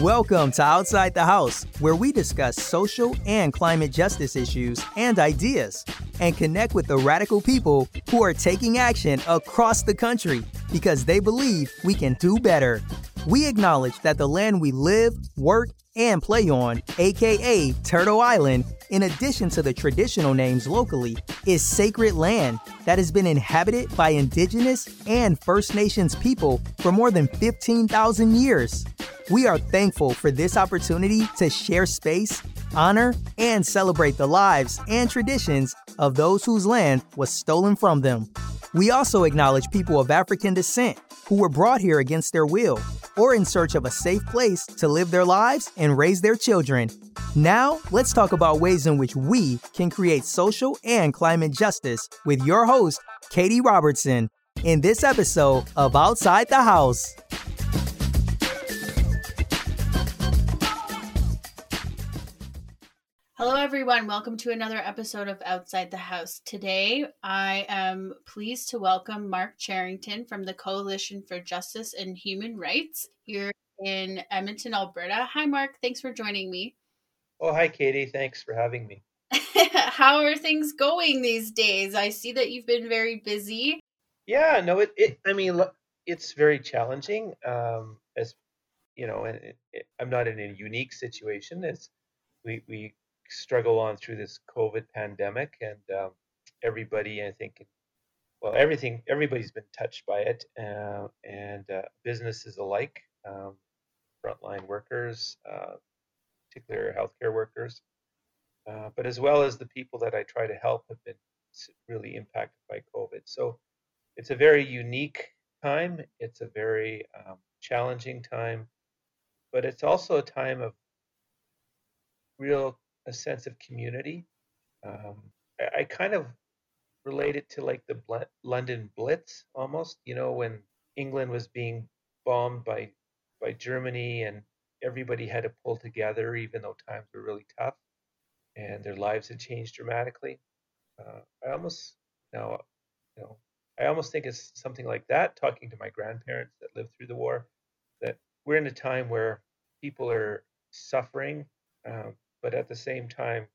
Welcome to Outside the House, where we discuss social and climate justice issues and ideas and connect with the radical people who are taking action across the country because they believe we can do better. We acknowledge that the land we live, work, and play on, aka Turtle Island, in addition to the traditional names locally, is sacred land that has been inhabited by indigenous and First Nations people for more than 15,000 years. We are thankful for this opportunity to share space, honor, and celebrate the lives and traditions of those whose land was stolen from them. We also acknowledge people of African descent who were brought here against their will or in search of a safe place to live their lives and raise their children. Now, let's talk about ways in which we can create social and climate justice with your host, Katie Robertson, in this episode of Outside the House. Hello, everyone. Welcome to another episode of Outside the House. Today, I am pleased to welcome Mark Cherington from the Coalition for Justice and Human Rights here in Edmonton, Alberta. Hi, Mark. Thanks for joining me. Oh, hi, Katie. Thanks for having me. How are things going these days? I see that you've been very busy. Yeah, no, it, it I mean, it's very challenging. Um, as you know, and it, it, I'm not in a unique situation. As we, we struggle on through this COVID pandemic, and um, everybody, I think, well, everything, everybody's been touched by it, uh, and uh, businesses alike, um, frontline workers, uh, particular healthcare workers, uh, but as well as the people that I try to help have been really impacted by COVID. So it's a very unique time. It's a very um, challenging time, but it's also a time of real a sense of community. Um, I, I, kind of relate it to like the Bl- London Blitz almost. You know, when England was being bombed by by Germany and everybody had to pull together, even though times were really tough and their lives had changed dramatically. Uh, I almost now, you know, I almost think it's something like that. Talking to my grandparents that lived through the war, that we're in a time where people are suffering, um, but at the same time,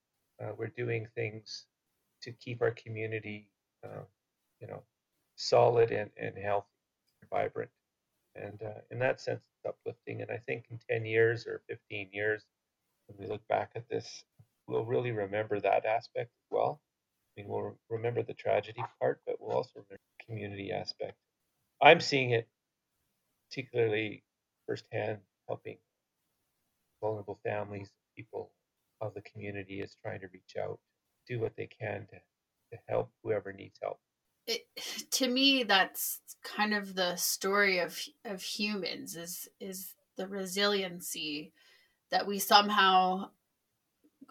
uh, we're doing things to keep our community, uh, you know, solid and, and healthy, and vibrant. And uh, in that sense, it's uplifting. And I think in 10 years or 15 years, when we look back at this, we'll really remember that aspect as well. I mean, we'll remember the tragedy part, but we'll also remember the community aspect. I'm seeing it particularly firsthand, helping vulnerable families, people the community is trying to reach out, do what they can to, to help whoever needs help. It, to me, that's kind of the story of of humans is is the resiliency that we somehow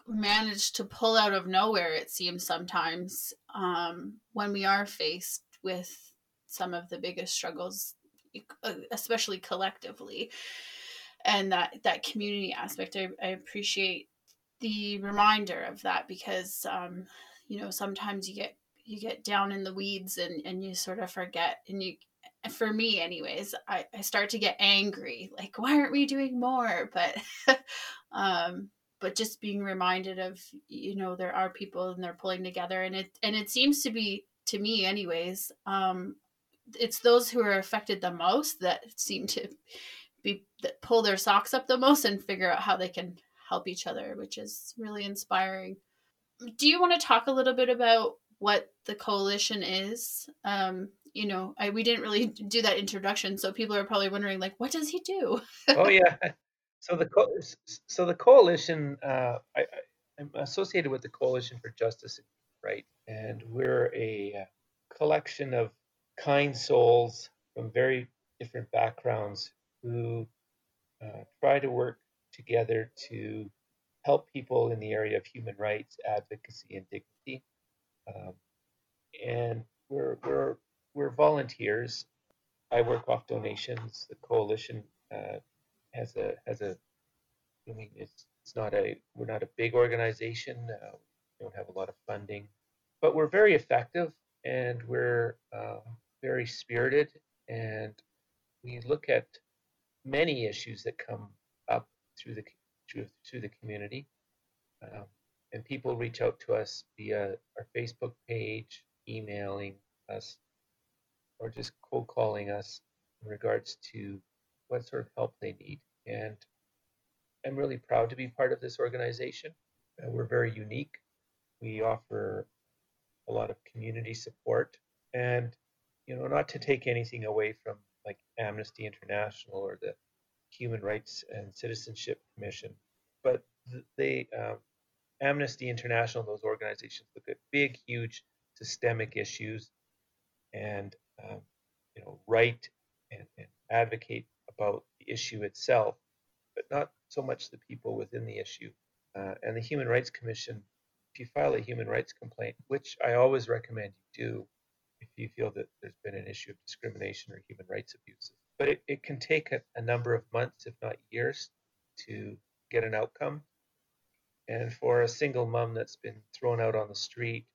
manage to pull out of nowhere. It seems sometimes um, when we are faced with some of the biggest struggles, especially collectively, and that that community aspect. I, I appreciate the reminder of that because um, you know sometimes you get you get down in the weeds and and you sort of forget and you for me anyways I, I start to get angry like why aren't we doing more? But um but just being reminded of you know there are people and they're pulling together and it and it seems to be to me anyways um it's those who are affected the most that seem to be that pull their socks up the most and figure out how they can help each other, which is really inspiring. Do you want to talk a little bit about what the coalition is? Um, you know, I, we didn't really do that introduction, so people are probably wondering, like, what does he do? oh yeah, so the co- so the coalition, uh, I, I'm associated with the Coalition for Justice, right? And we're a collection of kind souls from very different backgrounds who uh, try to work together to help people in the area of human rights, advocacy, and dignity. Um, and we're, we're, we're volunteers. I work off donations. The coalition uh, has a has a. I mean, it's it's not a we're not a big organization. Uh, we don't have a lot of funding, but we're very effective and we're uh, very spirited. And we look at many issues that come up through the through through the community. Um, and people reach out to us via our Facebook page, emailing us, or just cold calling us in regards to what sort of help they need. And I'm really proud to be part of this organization. Uh, we're very unique. We offer a lot of community support and you know not to take anything away from like Amnesty International or the Human Rights and Citizenship Commission, but they um, Amnesty International, those organizations look at big, huge systemic issues and um, you know write and, and advocate about the issue itself, but not so much the people within the issue. Uh, and the Human Rights Commission, if you file a human rights complaint, which I always recommend you do if you feel that there's been an issue of discrimination or human rights abuses, but it, it can take a, a number of months, if not years, to get an outcome. And for a single mom that's been thrown out on the street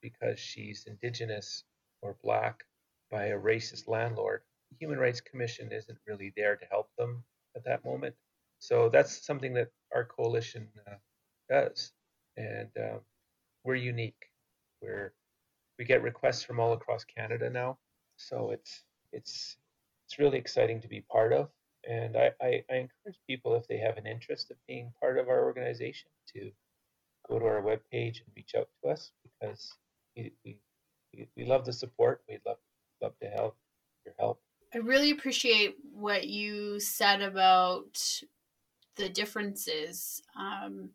because she's indigenous or black by a racist landlord, the Human Rights Commission isn't really there to help them at that moment. So that's something that our coalition uh, does, and um, we're unique. We're we get requests from all across Canada now, so it's it's it's really exciting to be part of. And I, I, I encourage people if they have an interest of being part of our organization to go to our webpage and reach out to us because we, we, we love the support. We'd love love to help your help. I really appreciate what you said about the differences. Um,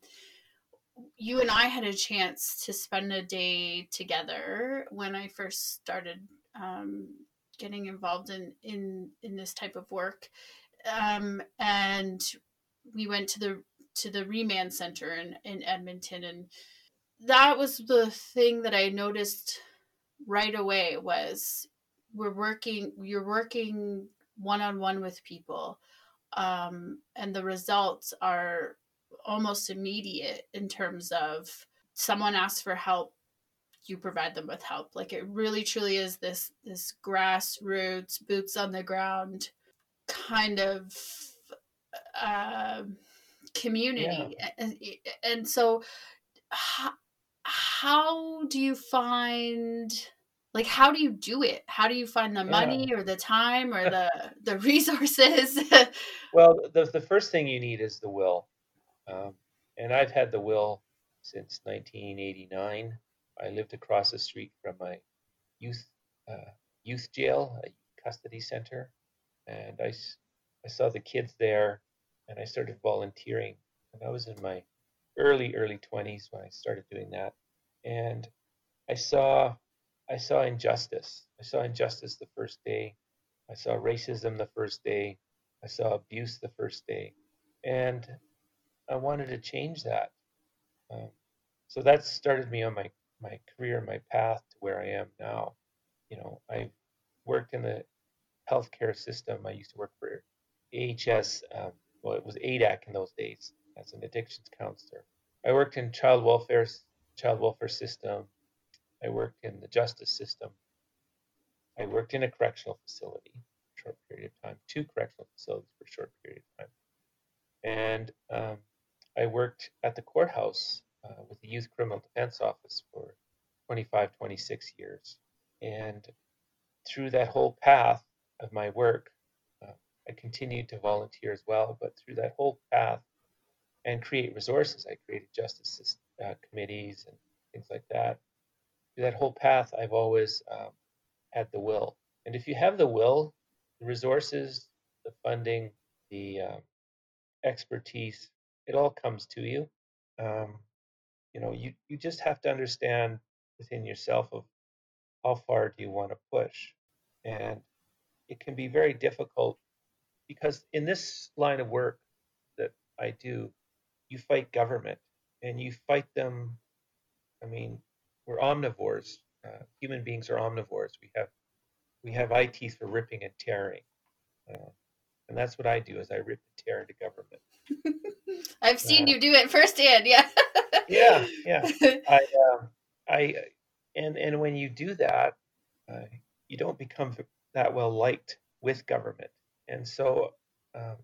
you and I had a chance to spend a day together when I first started um, getting involved in, in in this type of work, um, and we went to the to the remand center in, in Edmonton, and that was the thing that I noticed right away was we're working you're working one on one with people um, and the results are almost immediate in terms of someone asks for help you provide them with help. Like it really truly is this this grassroots boots on the ground kind of uh, community. Yeah. and, and so how, how do you find like how do you do it? How do you find the money yeah. or the time or the the resources? Well the, the first thing you need is the will. Um, and i've had the will since 1989 i lived across the street from my youth uh, youth jail a custody center and I, I saw the kids there and i started volunteering and i was in my early early 20s when i started doing that and i saw I saw injustice. I saw injustice the first day. I saw racism the first day. I saw abuse the first day. And I wanted to change that. Um, so that started me on my, my career, my path to where I am now. You know, I worked in the healthcare system. I used to work for AHS, um, well, it was AADAC in those days as an addictions counselor. I worked in child welfare, child welfare system, I worked in the justice system. I worked in a correctional facility for a short period of time, two correctional facilities for a short period of time. And um, I worked at the courthouse uh, with the Youth Criminal Defense Office for 25, 26 years. And through that whole path of my work, uh, I continued to volunteer as well. But through that whole path and create resources, I created justice uh, committees and things like that Through that whole path, I've always um, had the will. And if you have the will, the resources, the funding, the um, expertise, it all comes to you. Um, you know, you, you just have to understand within yourself of how far do you want to push. And it can be very difficult because in this line of work that I do, you fight government and you fight them. I mean, we're omnivores. Uh, human beings are omnivores. We have we have eye teeth for ripping and tearing, uh, and that's what I do. Is I rip and tear into government. I've seen uh, you do it firsthand. Yeah. yeah, yeah. I, um, I, and and when you do that, uh, you don't become that well liked with government, and so um,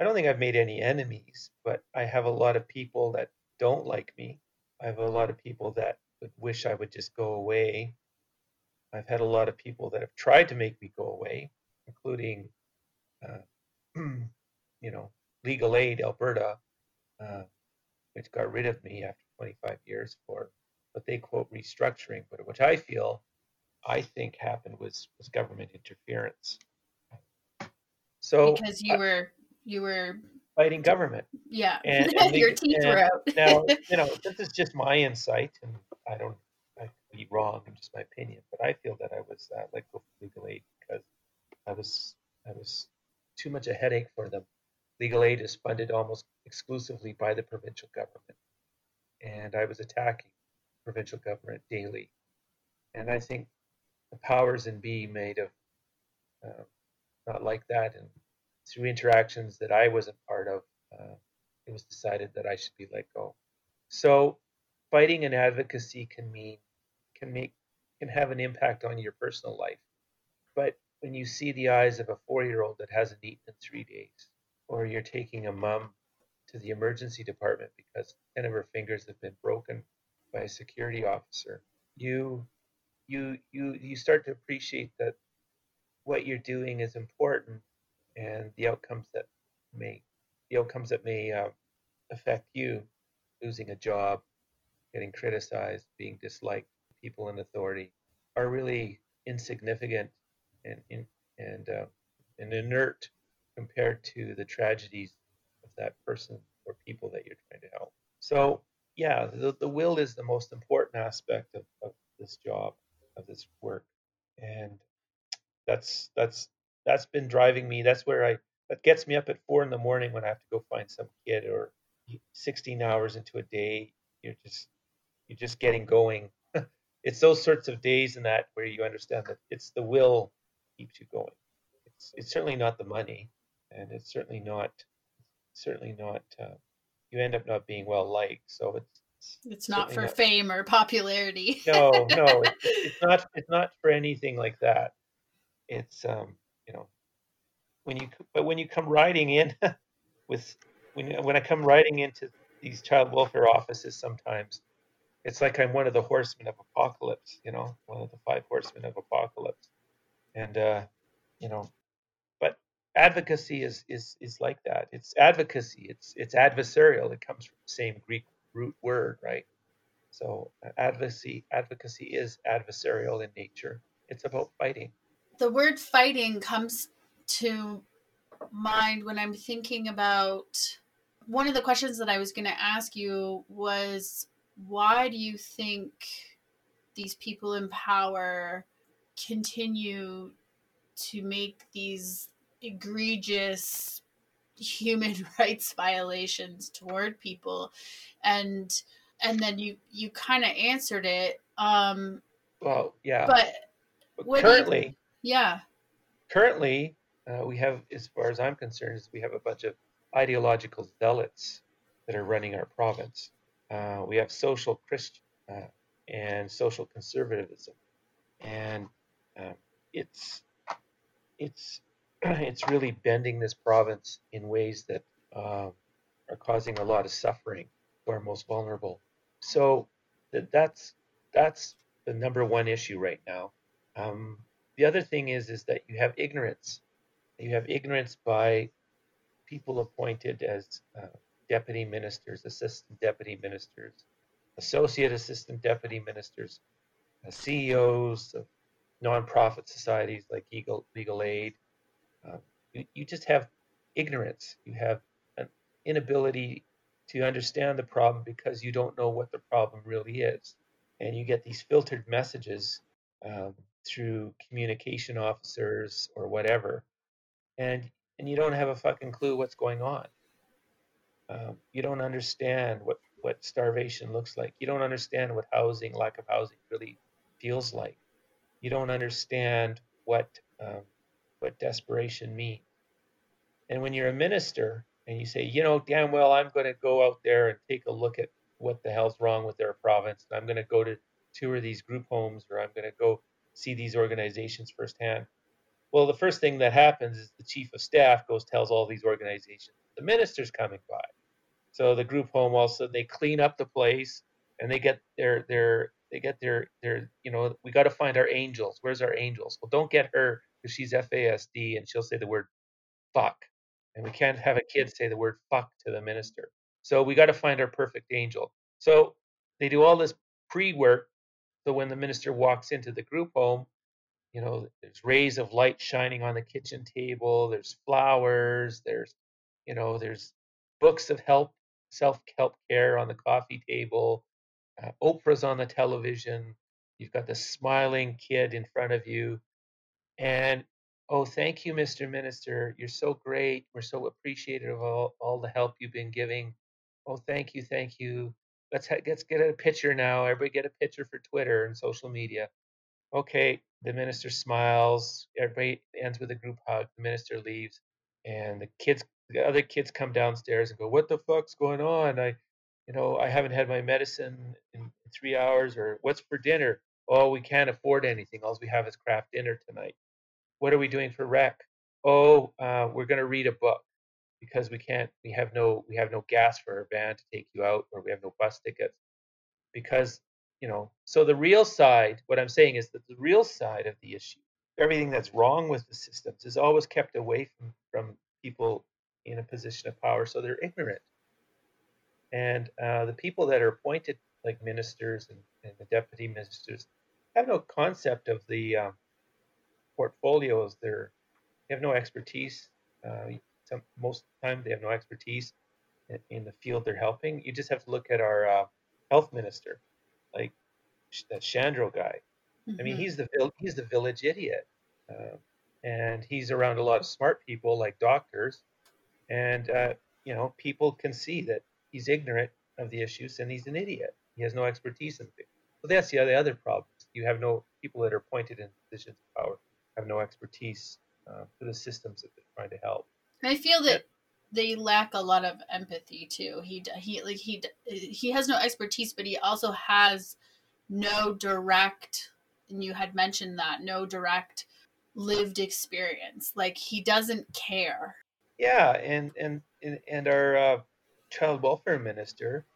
I don't think I've made any enemies, but I have a lot of people that don't like me. I have a lot of people that would wish I would just go away. I've had a lot of people that have tried to make me go away, including, uh, you know, Legal Aid Alberta, uh, which got rid of me after 25 years for what they quote restructuring, but which I feel, I think happened was was government interference. So because you were you were fighting government. Yeah, and, and your teeth and were out. now you know this is just my insight, and I don't I could be wrong. in just my opinion, but I feel that I was uh, let go from legal aid because I was I was too much a headache for them. Legal aid is funded almost exclusively by the provincial government, and I was attacking provincial government daily. And I think the powers in be made of uh, not like that, and through interactions that I wasn't part of, uh, it was decided that I should be let go. So, fighting and advocacy can mean can make can have an impact on your personal life, but when you see the eyes of a four-year-old that hasn't eaten in three days, or you're taking a mom to the emergency department because 10 of her fingers have been broken by a security officer you you you you start to appreciate that what you're doing is important and the outcomes that may the outcomes that may uh, affect you losing a job getting criticized being disliked people in authority are really insignificant and and and, uh, and inert compared to the tragedies of that person or people that you're trying to help so yeah, the, the will is the most important aspect of, of this job, of this work. And that's that's that's been driving me. That's where I that gets me up at four in the morning when I have to go find some kid or 16 hours into a day. You're just you're just getting going. it's those sorts of days and that where you understand that it's the will keeps you going. It's it's certainly not the money, and it's certainly not certainly not uh, you end up not being well liked. So it's it's not for not, fame or popularity. no, no, it's, it's not. It's not for anything like that. It's um, you know, when you but when you come riding in with when when I come riding into these child welfare offices, sometimes it's like I'm one of the horsemen of apocalypse. You know, one of the five horsemen of apocalypse, and uh, you know, but advocacy is is is like that. It's advocacy. It's it's adversarial. It comes from the same Greek root word, right? So advocacy advocacy is adversarial in nature. It's about fighting. The word fighting comes to mind when I'm thinking about one of the questions that I was going to ask you was why do you think these people in power continue to make these egregious human rights violations toward people. And and then you you kind of answered it um well yeah. but, but currently you, yeah. currently uh, we have as far as i'm concerned is we have a bunch of ideological zealots that are running our province. Uh, we have social christian uh, and social conservatism. And it's it's it's really bending this province in ways that um, are causing a lot of suffering to our most vulnerable. So that, that's that's the number one issue right now. Um, the other thing is is that you have ignorance. You have ignorance by people appointed as uh, deputy ministers, assistant deputy ministers, associate assistant deputy ministers, uh, CEOs of nonprofit societies like Eagle, Legal Aid, uh, you, you just have ignorance. You have an inability to understand the problem because you don't know what the problem really is. And you get these filtered messages um, through communication officers or whatever, and and you don't have a fucking clue what's going on. Um, you don't understand what what starvation looks like. You don't understand what housing, lack of housing, really feels like. You don't understand what um, what desperation means. And when you're a minister and you say, you know, damn well, I'm going to go out there and take a look at what the hell's wrong with their province. and I'm going to go to tour these group homes or I'm going to go see these organizations firsthand. Well, the first thing that happens is the chief of staff goes tells all these organizations the minister's coming by. So the group home also they clean up the place and they get their their they get their their you know we got to find our angels. Where's our angels? Well, don't get her because she's FASD and she'll say the word fuck, and we can't have a kid say the word fuck to the minister. So we got to find our perfect angel. So they do all this pre work. So when the minister walks into the group home, you know, there's rays of light shining on the kitchen table, there's flowers, there's, you know, there's books of help, self help care on the coffee table, uh, Oprah's on the television, you've got the smiling kid in front of you. And oh, thank you, Mr. Minister. You're so great. We're so appreciative of all, all the help you've been giving. Oh, thank you, thank you. Let's ha- let's get a picture now. Everybody get a picture for Twitter and social media. Okay, the minister smiles. Everybody ends with a group hug. The minister leaves, and the kids, the other kids, come downstairs and go, "What the fuck's going on? I, you know, I haven't had my medicine in three hours. Or what's for dinner? Oh, we can't afford anything. All we have is Kraft Dinner tonight. What are we doing for rec? Oh, uh, we're going to read a book because we can't we have no we have no gas for our van to take you out or we have no bus tickets because you know so the real side what i'm saying is that the real side of the issue everything that's wrong with the systems is always kept away from from people in a position of power so they're ignorant and uh, the people that are appointed like ministers and, and, the deputy ministers have no concept of the um, portfolios they're they have no expertise uh, some most of the time they have no expertise in, in the field they're helping. You just have to look at our uh, health minister, like that Shandro guy. Mm-hmm. I mean, mm-hmm. he's the he's the village idiot, uh, and he's around a lot of smart people like doctors, and uh, you know people can see that he's ignorant of the issues and he's an idiot. He has no expertise in it. So that's the other, other problems. You have no people that are appointed in positions of power have no expertise uh, for the systems that they're trying to help. I feel that they lack a lot of empathy too. He he like he he has no expertise, but he also has no direct. And you had mentioned that no direct lived experience. Like he doesn't care. Yeah, and and and our uh, child welfare minister,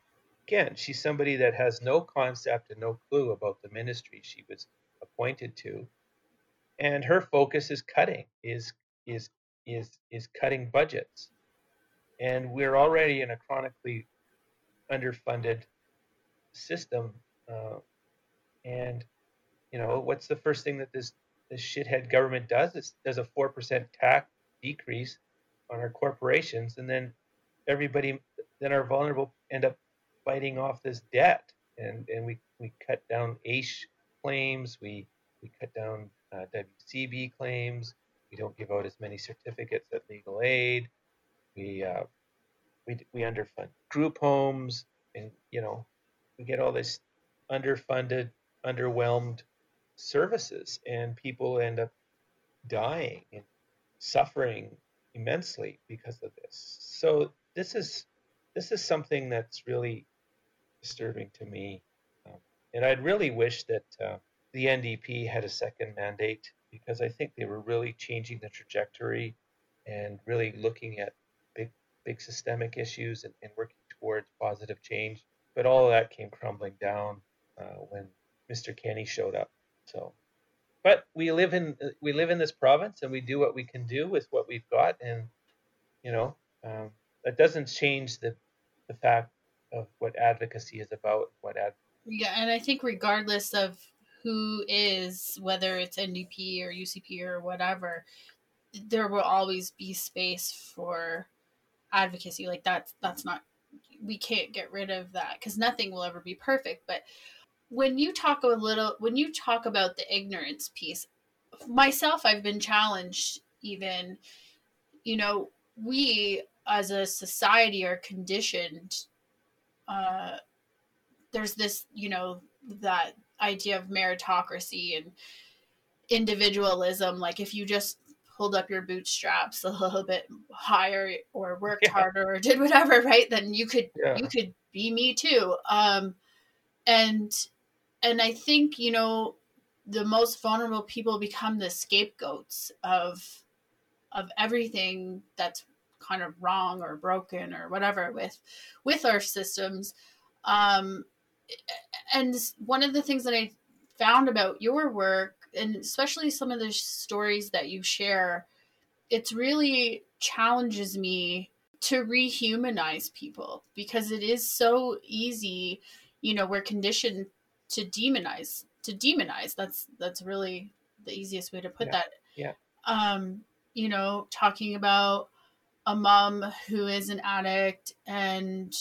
again, she's somebody that has no concept and no clue about the ministry she was appointed to, and her focus is cutting, is is is is cutting budgets, and we're already in a chronically underfunded system. Uh, and you know, what's the first thing that this this shithead government does? It does a four percent tax decrease on our corporations, and then everybody, then our vulnerable end up biting off this debt, and and we we cut down AISH claims, we we cut down uh, WCB claims, we don't give out as many certificates at legal aid. We uh, we we underfund group homes, and you know we get all this underfunded, underwhelmed services, and people end up dying and suffering immensely because of this. So this is this is something that's really disturbing to me, um, and I'd really wish that uh, the NDP had a second mandate because I think they were really changing the trajectory and really looking at big, big systemic issues and, and working towards positive change. But all of that came crumbling down uh, when Mr. Kenney showed up. So, but we live in we live in this province and we do what we can do with what we've got, and you know um, that doesn't change the the fact of what advocacy is about. What ad yeah, and I think regardless of who is, whether it's NDP or UCP or whatever, there will always be space for advocacy. Like that's that's not we can't get rid of that because nothing will ever be perfect. But when you talk a little, when you talk about the ignorance piece, myself, I've been challenged. Even, you know, we as a society are conditioned. Uh, there's this, you know, that idea of meritocracy and individualism like if you just pulled up your bootstraps a little bit higher or worked yeah. harder or did whatever right then you could yeah. you could be me too um and and i think you know the most vulnerable people become the scapegoats of of everything that's kind of wrong or broken or whatever with with our systems um and one of the things that i found about your work and especially some of the stories that you share it's really challenges me to rehumanize people because it is so easy you know we're conditioned to demonize to demonize that's that's really the easiest way to put Yeah. that Yeah. um you know talking about a mom who is an addict and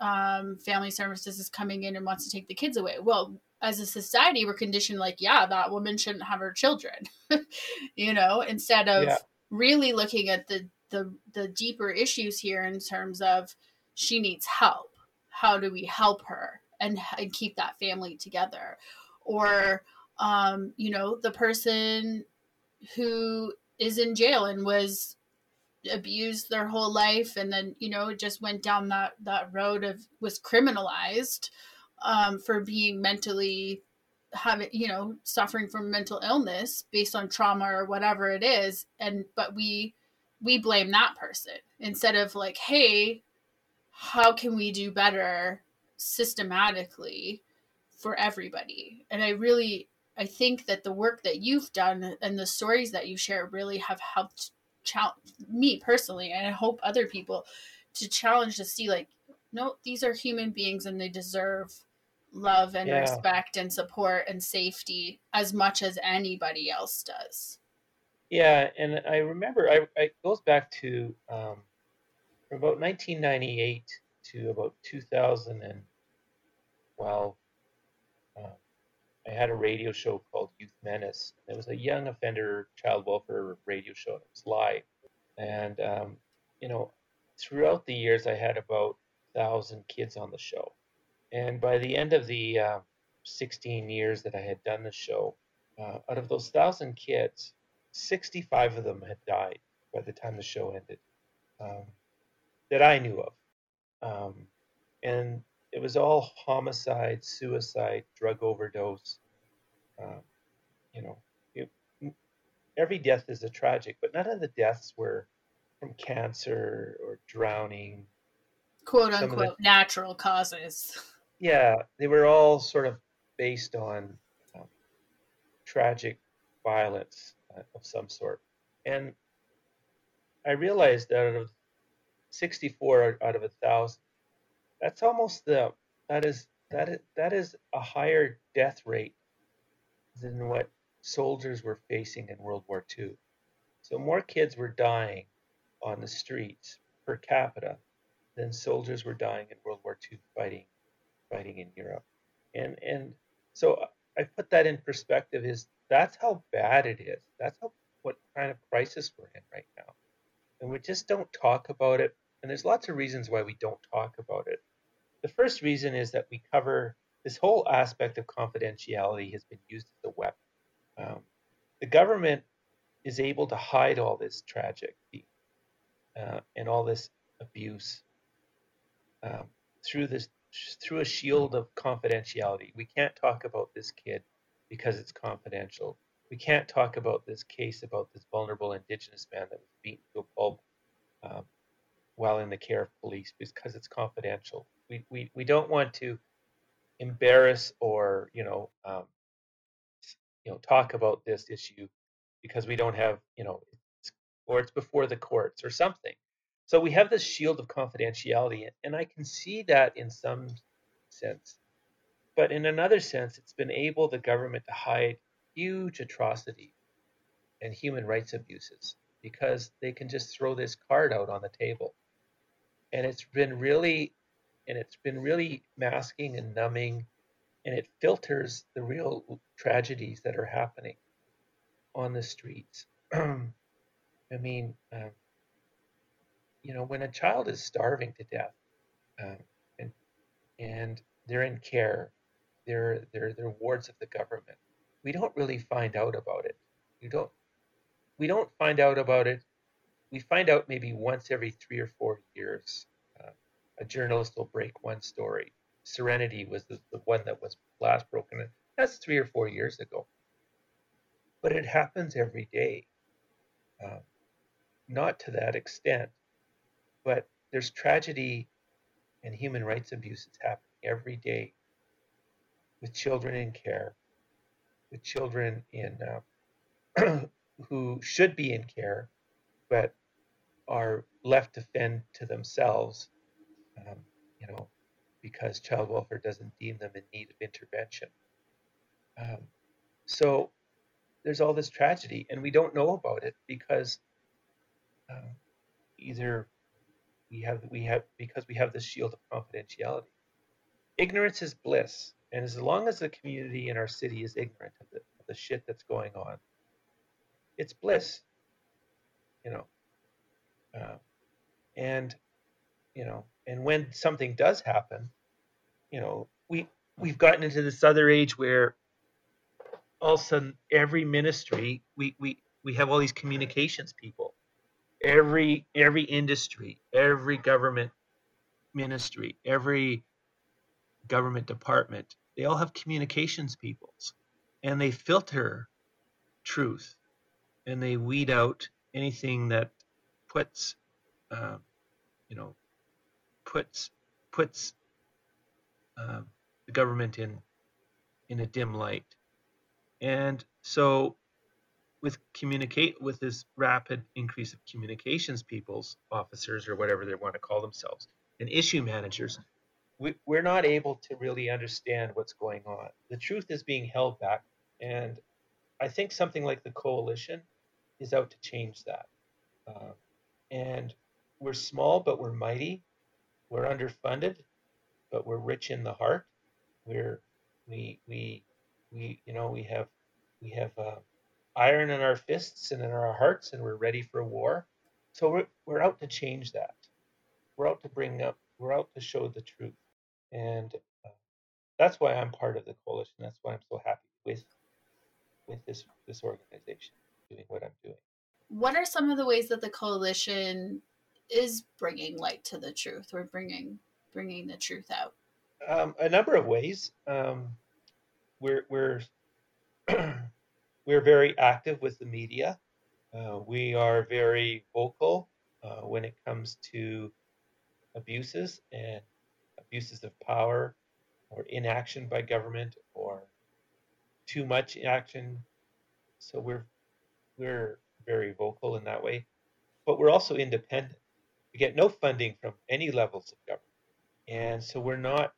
um family services is coming in and wants to take the kids away. Well as a society we're conditioned like yeah that woman shouldn't have her children you know instead of Yeah. really looking at the the the deeper issues here in terms of she needs help. How do we help her and, and keep that family together? Or um you know the person who is in jail and was abused their whole life and then you know just went down that that road of was criminalized um for being mentally having you know suffering from mental illness based on trauma or whatever it is and but we we blame that person instead of like hey how can we do better systematically for everybody? And i really i think that the work that you've done and the stories that you share really have helped challenge me personally and i hope other people to challenge to see like no these are human beings and they deserve love and Yeah. respect and support and safety as much as anybody else does Yeah, and I remember I, I it goes back to um, from about 1998 to about 2012. I had a radio show called Youth Menace. It was a young offender child welfare radio show. It was live, and um, you know, throughout the years, I had about thousand kids on the show, and by the end of the uh, 16 years that I had done the show, uh, out of those thousand kids, 65 of them had died by the time the show ended um, that I knew of. Um, and it was all homicide, suicide, drug overdose. Um, you know, it, every death is a tragic, but none of the deaths were from cancer or drowning. quote Some of the- unquote natural causes Yeah, they were all sort of based on um, tragic violence uh, of some sort. And I realized that out of 64 out- out of a thousand, that's almost the that is that is that is a higher death rate than what soldiers were facing in World War II. So more kids were dying on the streets per capita than soldiers were dying in World War II fighting fighting in Europe. And and so I put that in perspective is that's how bad it is. That's how what kind of crisis we're in right now. And we just don't talk about it. And there's lots of reasons why we don't talk about it. The first reason is that we cover this whole aspect of confidentiality has been used as a weapon. Um, the government is able to hide all this tragedy uh, and all this abuse um, through this through a shield of confidentiality. We can't talk about this kid because it's confidential. We can't talk about this case about this vulnerable Indigenous man that was beaten to a pulp um, while in the care of police because it's confidential. We, we, don't want to embarrass or you know um, you know talk about this issue because we don't have you know it's, or it's before the courts or something. So we have this shield of confidentiality, and I can see that in some sense. But in another sense, it's been able the government to hide huge atrocities and human rights abuses because they can just throw this card out on the table. And it's been really and it's been really masking and numbing and it filters the real tragedies that are happening on the streets. I mean, um, you know, when a child is starving to death, um, and and they're in care, they're they're they're wards of the government. We don't really find out about it. We don't we don't find out about it. We find out maybe once every three or four years. A journalist will break one story. Serenity was the, the one that was last broken. That's three or four years ago. but it happens every day. Um, not to that extent, but there's tragedy and human rights abuses happening every day with children in care, with children in uh, who should be in care, but are left to fend to themselves, um, you know, because child welfare doesn't deem them in need of intervention. Um, so there's all this tragedy, and we don't know about it because um, either we have we have because we have this shield of confidentiality. Ignorance is bliss, and as long as the community in our city is ignorant of the, of the shit that's going on, it's bliss. You know, uh, and you know, and when something does happen, you know, we we've gotten into this other age where all of a sudden every ministry we we we have all these communications people. Every every industry every government ministry every government department they all have communications peoples. And they filter truth. And they weed out anything that puts uh, you know puts puts uh, the government in in a dim light. And so with communicate with this rapid increase of communications people's officers or whatever they want to call themselves and issue managers we, we're not able to really understand what's going on. The truth is being held back and i think something like the coalition is out to change that. Uh, and we're small but we're mighty we're underfunded but we're rich in the heart we're we we we you know we have we have uh, iron in our fists and in our hearts, and we're ready for war. So we're, we're out to change that. We're out to bring up, we're out to show the truth. And uh, that's why I'm part of the coalition. That's why I'm so happy with with this this organization doing what I'm doing. What are some of the ways that the coalition is bringing light to the truth or bringing bringing the truth out? Um, a number of ways. Um, we're we're we're very active with the media. Uh, we are very vocal uh, when it comes to abuses and abuses of power or inaction by government or too much action. So we're we're very vocal in that way, but we're also independent. We get no funding from any levels of government, and so we're not.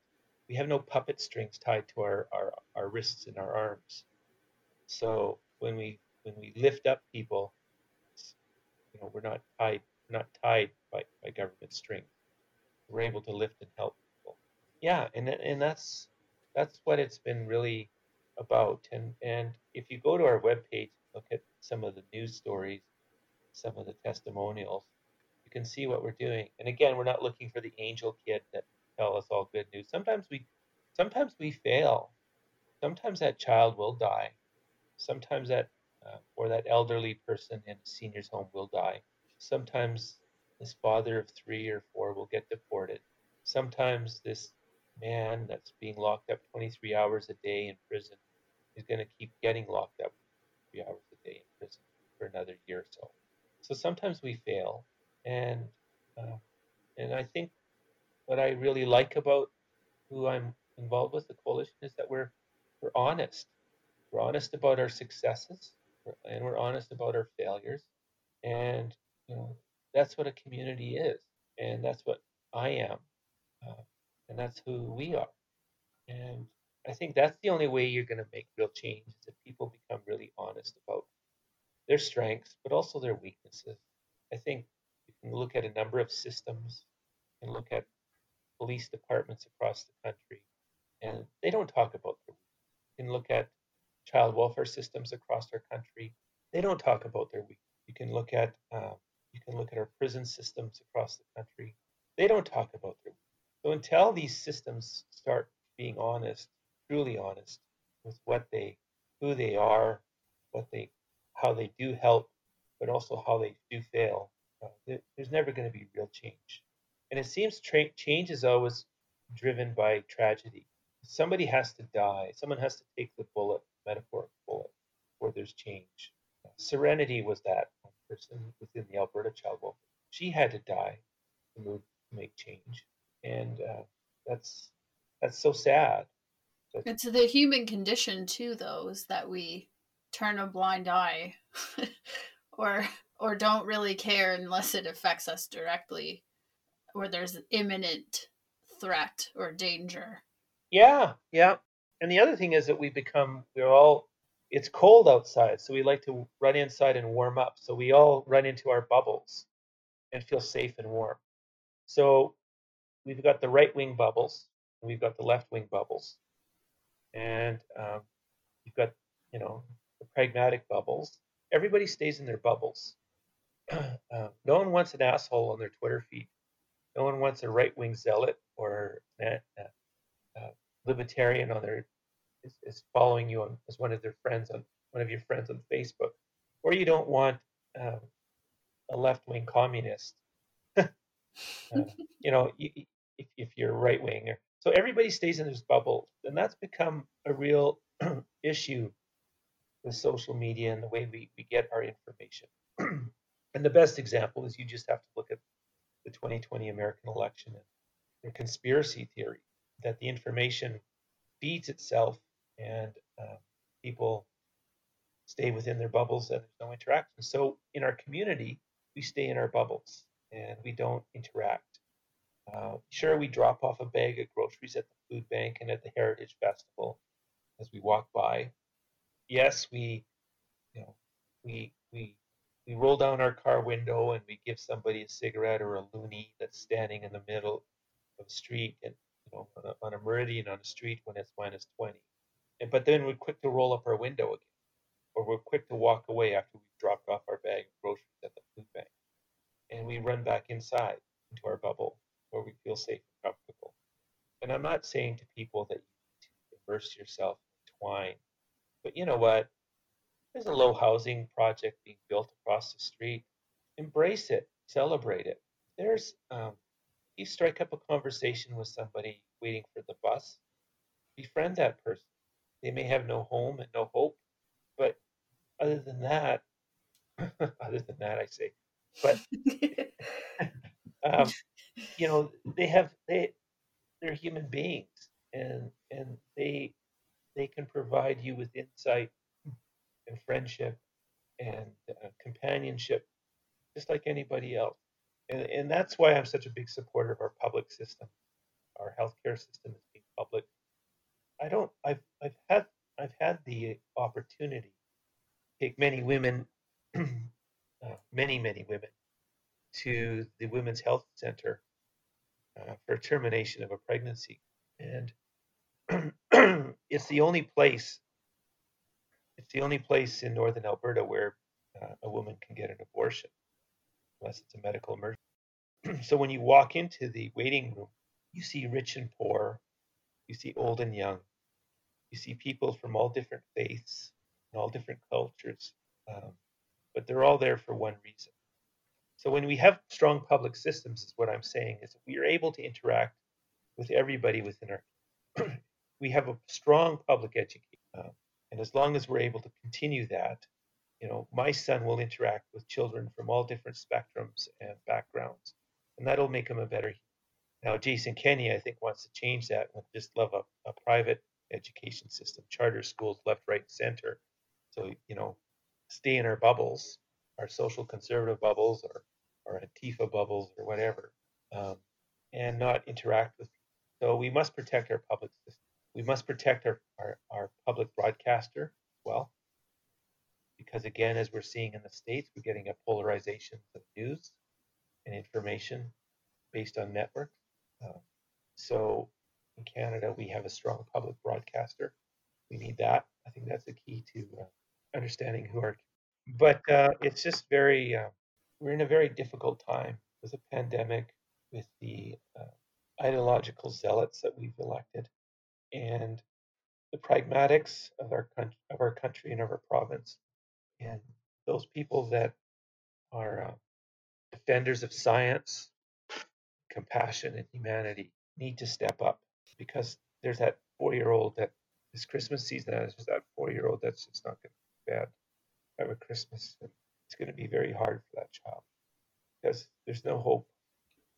We have no puppet strings tied to our, our, our wrists and our arms. So when we when we lift up people, you know, we're not tied we're not tied by, by government strings. We're able to lift and help people. Yeah, and and that's that's what it's been really about. And and if you go to our webpage, look at some of the news stories, some of the testimonials, you can see what we're doing. And again, we're not looking for the angel kid that tell us all good news. Sometimes we sometimes we fail. Sometimes that child will die sometimes that uh, or that elderly person in a senior's home will die. Sometimes this father of three or four will get deported. Sometimes this man that's being locked up 23 hours a day in prison is going to keep getting locked up three hours a day in prison for another year or so. So sometimes we fail, and uh, and I think what I really like about who I'm involved with the coalition is that we're we're honest we're honest about our successes and we're honest about our failures. And, you know, that's what a community is. And that's what I am. Uh, and that's who we are. And I think that's the only way you're going to make real change is if people become really honest about their strengths, but also their weaknesses. I think can look at a number of systems and look at police departments across the country, and they don't talk about their. You can look at child welfare systems across our country. They don't talk about their week. You can look at um, you can look at our prison systems across the country. They don't talk about their week. So until these systems start being honest, truly honest with what they, who they are, what they, how they do help, but also how they do fail, uh, there's never going to be real change. And it seems tra- change is always driven by tragedy. Somebody has to die. Someone has to take the bullet metaphoric bullet before there's change. Serenity was that person within the Alberta Child Welfare. She had to die to move to make change, and uh, that's that's so sad. It's the human condition too, though, is that we turn a blind eye, or or don't really care unless it affects us directly, or there's an imminent threat or danger. Yeah, yeah. And the other thing is that we become we're all it's cold outside, so we like to run inside and warm up. So we all run into our bubbles and feel safe and warm. So we've got the right wing bubbles, we've got the left wing bubbles, and um, you've got you know the pragmatic bubbles. Everybody stays in their bubbles. uh, no one wants an asshole on their Twitter feed. No one wants a right wing zealot or a, libertarian on their is, is following you on, as one of their friends on one of your friends on Facebook, or you don't want um, a left wing communist. uh, you know, you, if if you're right wing, so everybody stays in this bubble, and that's become a real issue with social media and the way we, we get our information. and the best example is you just have to look at the 2020 American election and the conspiracy theory that the information feeds itself and uh, people stay within their bubbles and there's no interaction. So in our community, we stay in our bubbles and we don't interact. Uh, sure, we drop off a bag of groceries at the food bank and at the Heritage Festival as we walk by. Yes, we, you know, we we we roll down our car window and we give somebody a cigarette or a loonie that's standing in the middle of the street and you know on a, on a meridian on a street when it's minus 20 and, but then we're quick to roll up our window again, or we're quick to walk away after we've dropped off our bag of groceries at the food bank. And we run back inside into our bubble where we feel safe and comfortable. And I'm not saying to people that you immerse yourself in twine, but you know what? There's a low housing project across the street. Embrace it, celebrate it. There's, um, you strike up a conversation with somebody waiting for the bus, befriend that person they may have no home and no hope, but other than that, other than that, I say, but um, you know, they have they they're human beings, and and they they can provide you with insight and friendship and uh, companionship, just like anybody else. And, and that's why I'm such a big supporter of our public system. Our healthcare system is being public I don't. I've I've had I've had the opportunity to take many women, uh, many many women, to the Women's Health Center uh, for termination of a pregnancy, and it's the only place. It's the only place in northern Alberta where uh, a woman can get an abortion, unless it's a medical emergency. so when you walk into the waiting room, you see rich and poor, you see old and young. You see people from all different faiths and all different cultures, um, but they're all there for one reason. So when we have strong public systems, is what I'm saying, is we are able to interact with everybody within our. we have a strong public education, uh, and as long as we're able to continue that, you know, my son will interact with children from all different spectrums and backgrounds, and that'll make him a better now, Jason Kenney, I think, wants to change that and just love a, a private education system, charter schools, left, right, center. So, you know, stay in our bubbles, our social conservative bubbles or, or Antifa bubbles or whatever, um, and not interact with. So we must protect our public system. We must protect our, our, our public broadcaster well, because again, as we're seeing in the States, we're getting a polarization of news and information based on networks. Uh, so in Canada, we have a strong public broadcaster. We need that. I think that's the key to uh, understanding who are. But uh, it's just very. Uh, we're in a very difficult time with a pandemic, with the uh, ideological zealots that we've elected, and the pragmatics of our of our country and of our province, and those people that are uh, defenders of science, compassion and humanity need to step up because there's that four year old that this Christmas season there's that four year old that's just not going to be bad have a Christmas. It's going to be very hard for that child because there's no hope.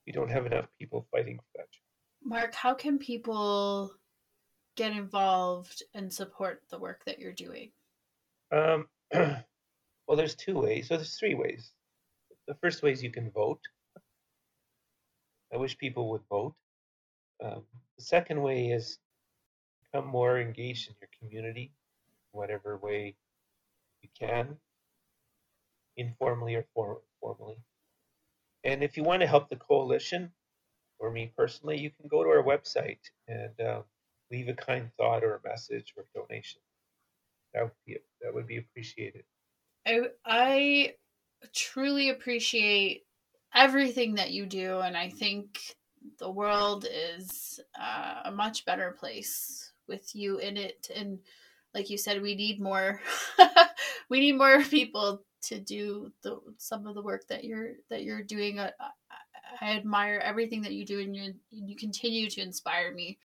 We don't have enough people fighting for that child. Mark, how can people get involved and support the work that you're doing? Um, well, there's two ways. So there's three ways. The first way is you can vote. I wish people would vote. Um, the second way is become more engaged in your community, whatever way you can, informally or for, formally. And if you want to help the coalition, or me personally, you can go to our website and uh, leave a kind thought or a message or a donation. That would be that would be appreciated. I I truly appreciate everything that you do, and I think the world is uh, a much better place with you in it. And like you said, we need more. we need more people to do the some of the work that you're that you're doing. I, I admire everything that you do, and you you continue to inspire me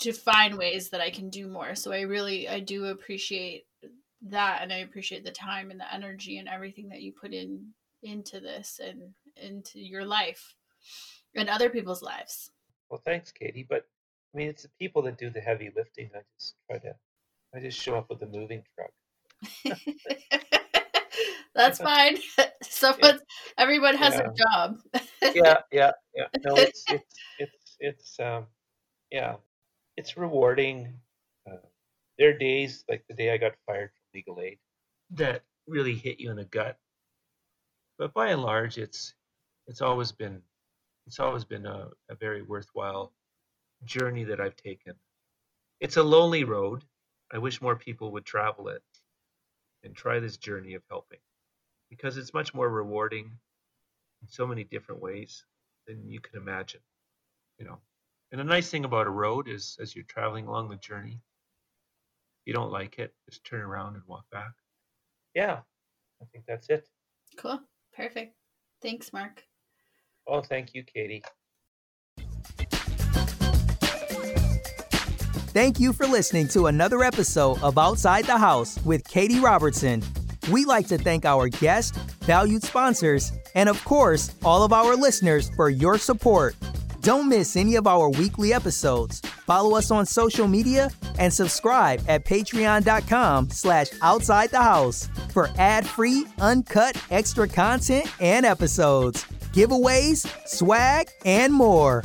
to find ways that I can do more. So I really I do appreciate that, and I appreciate the time and the energy and everything that you put in into this and into your life and other people's lives. Well, thanks, Katie. But I mean, it's the people that do the heavy lifting. I just try to, I just show up with a moving truck. That's fine. Someone, yeah. everyone has yeah. a job. yeah, yeah, yeah. No, it's it's it's it's um, yeah, it's rewarding. Uh, there are days like the day I got fired legal aid that really hit you in the gut. But by and large, it's it's always been it's always been a, a very worthwhile journey that I've taken. It's a lonely road. I wish more people would travel it and try this journey of helping because it's much more rewarding in so many different ways than you can imagine. You know, and the nice thing about a road is as you're traveling along the journey, you don't like it, just turn around and walk back. Yeah, I think that's it. Cool. Perfect. Thanks, Mark. Oh, thank you, Katie. Thank you for listening to another episode of Outside the House with Katie Robertson. We'd like to thank our guests, valued sponsors, and of course, all of our listeners for your support. Don't miss any of our weekly episodes. Follow us on social media and subscribe at patreon.com slash outside the house for ad-free, uncut, extra content and episodes, giveaways, swag, and more.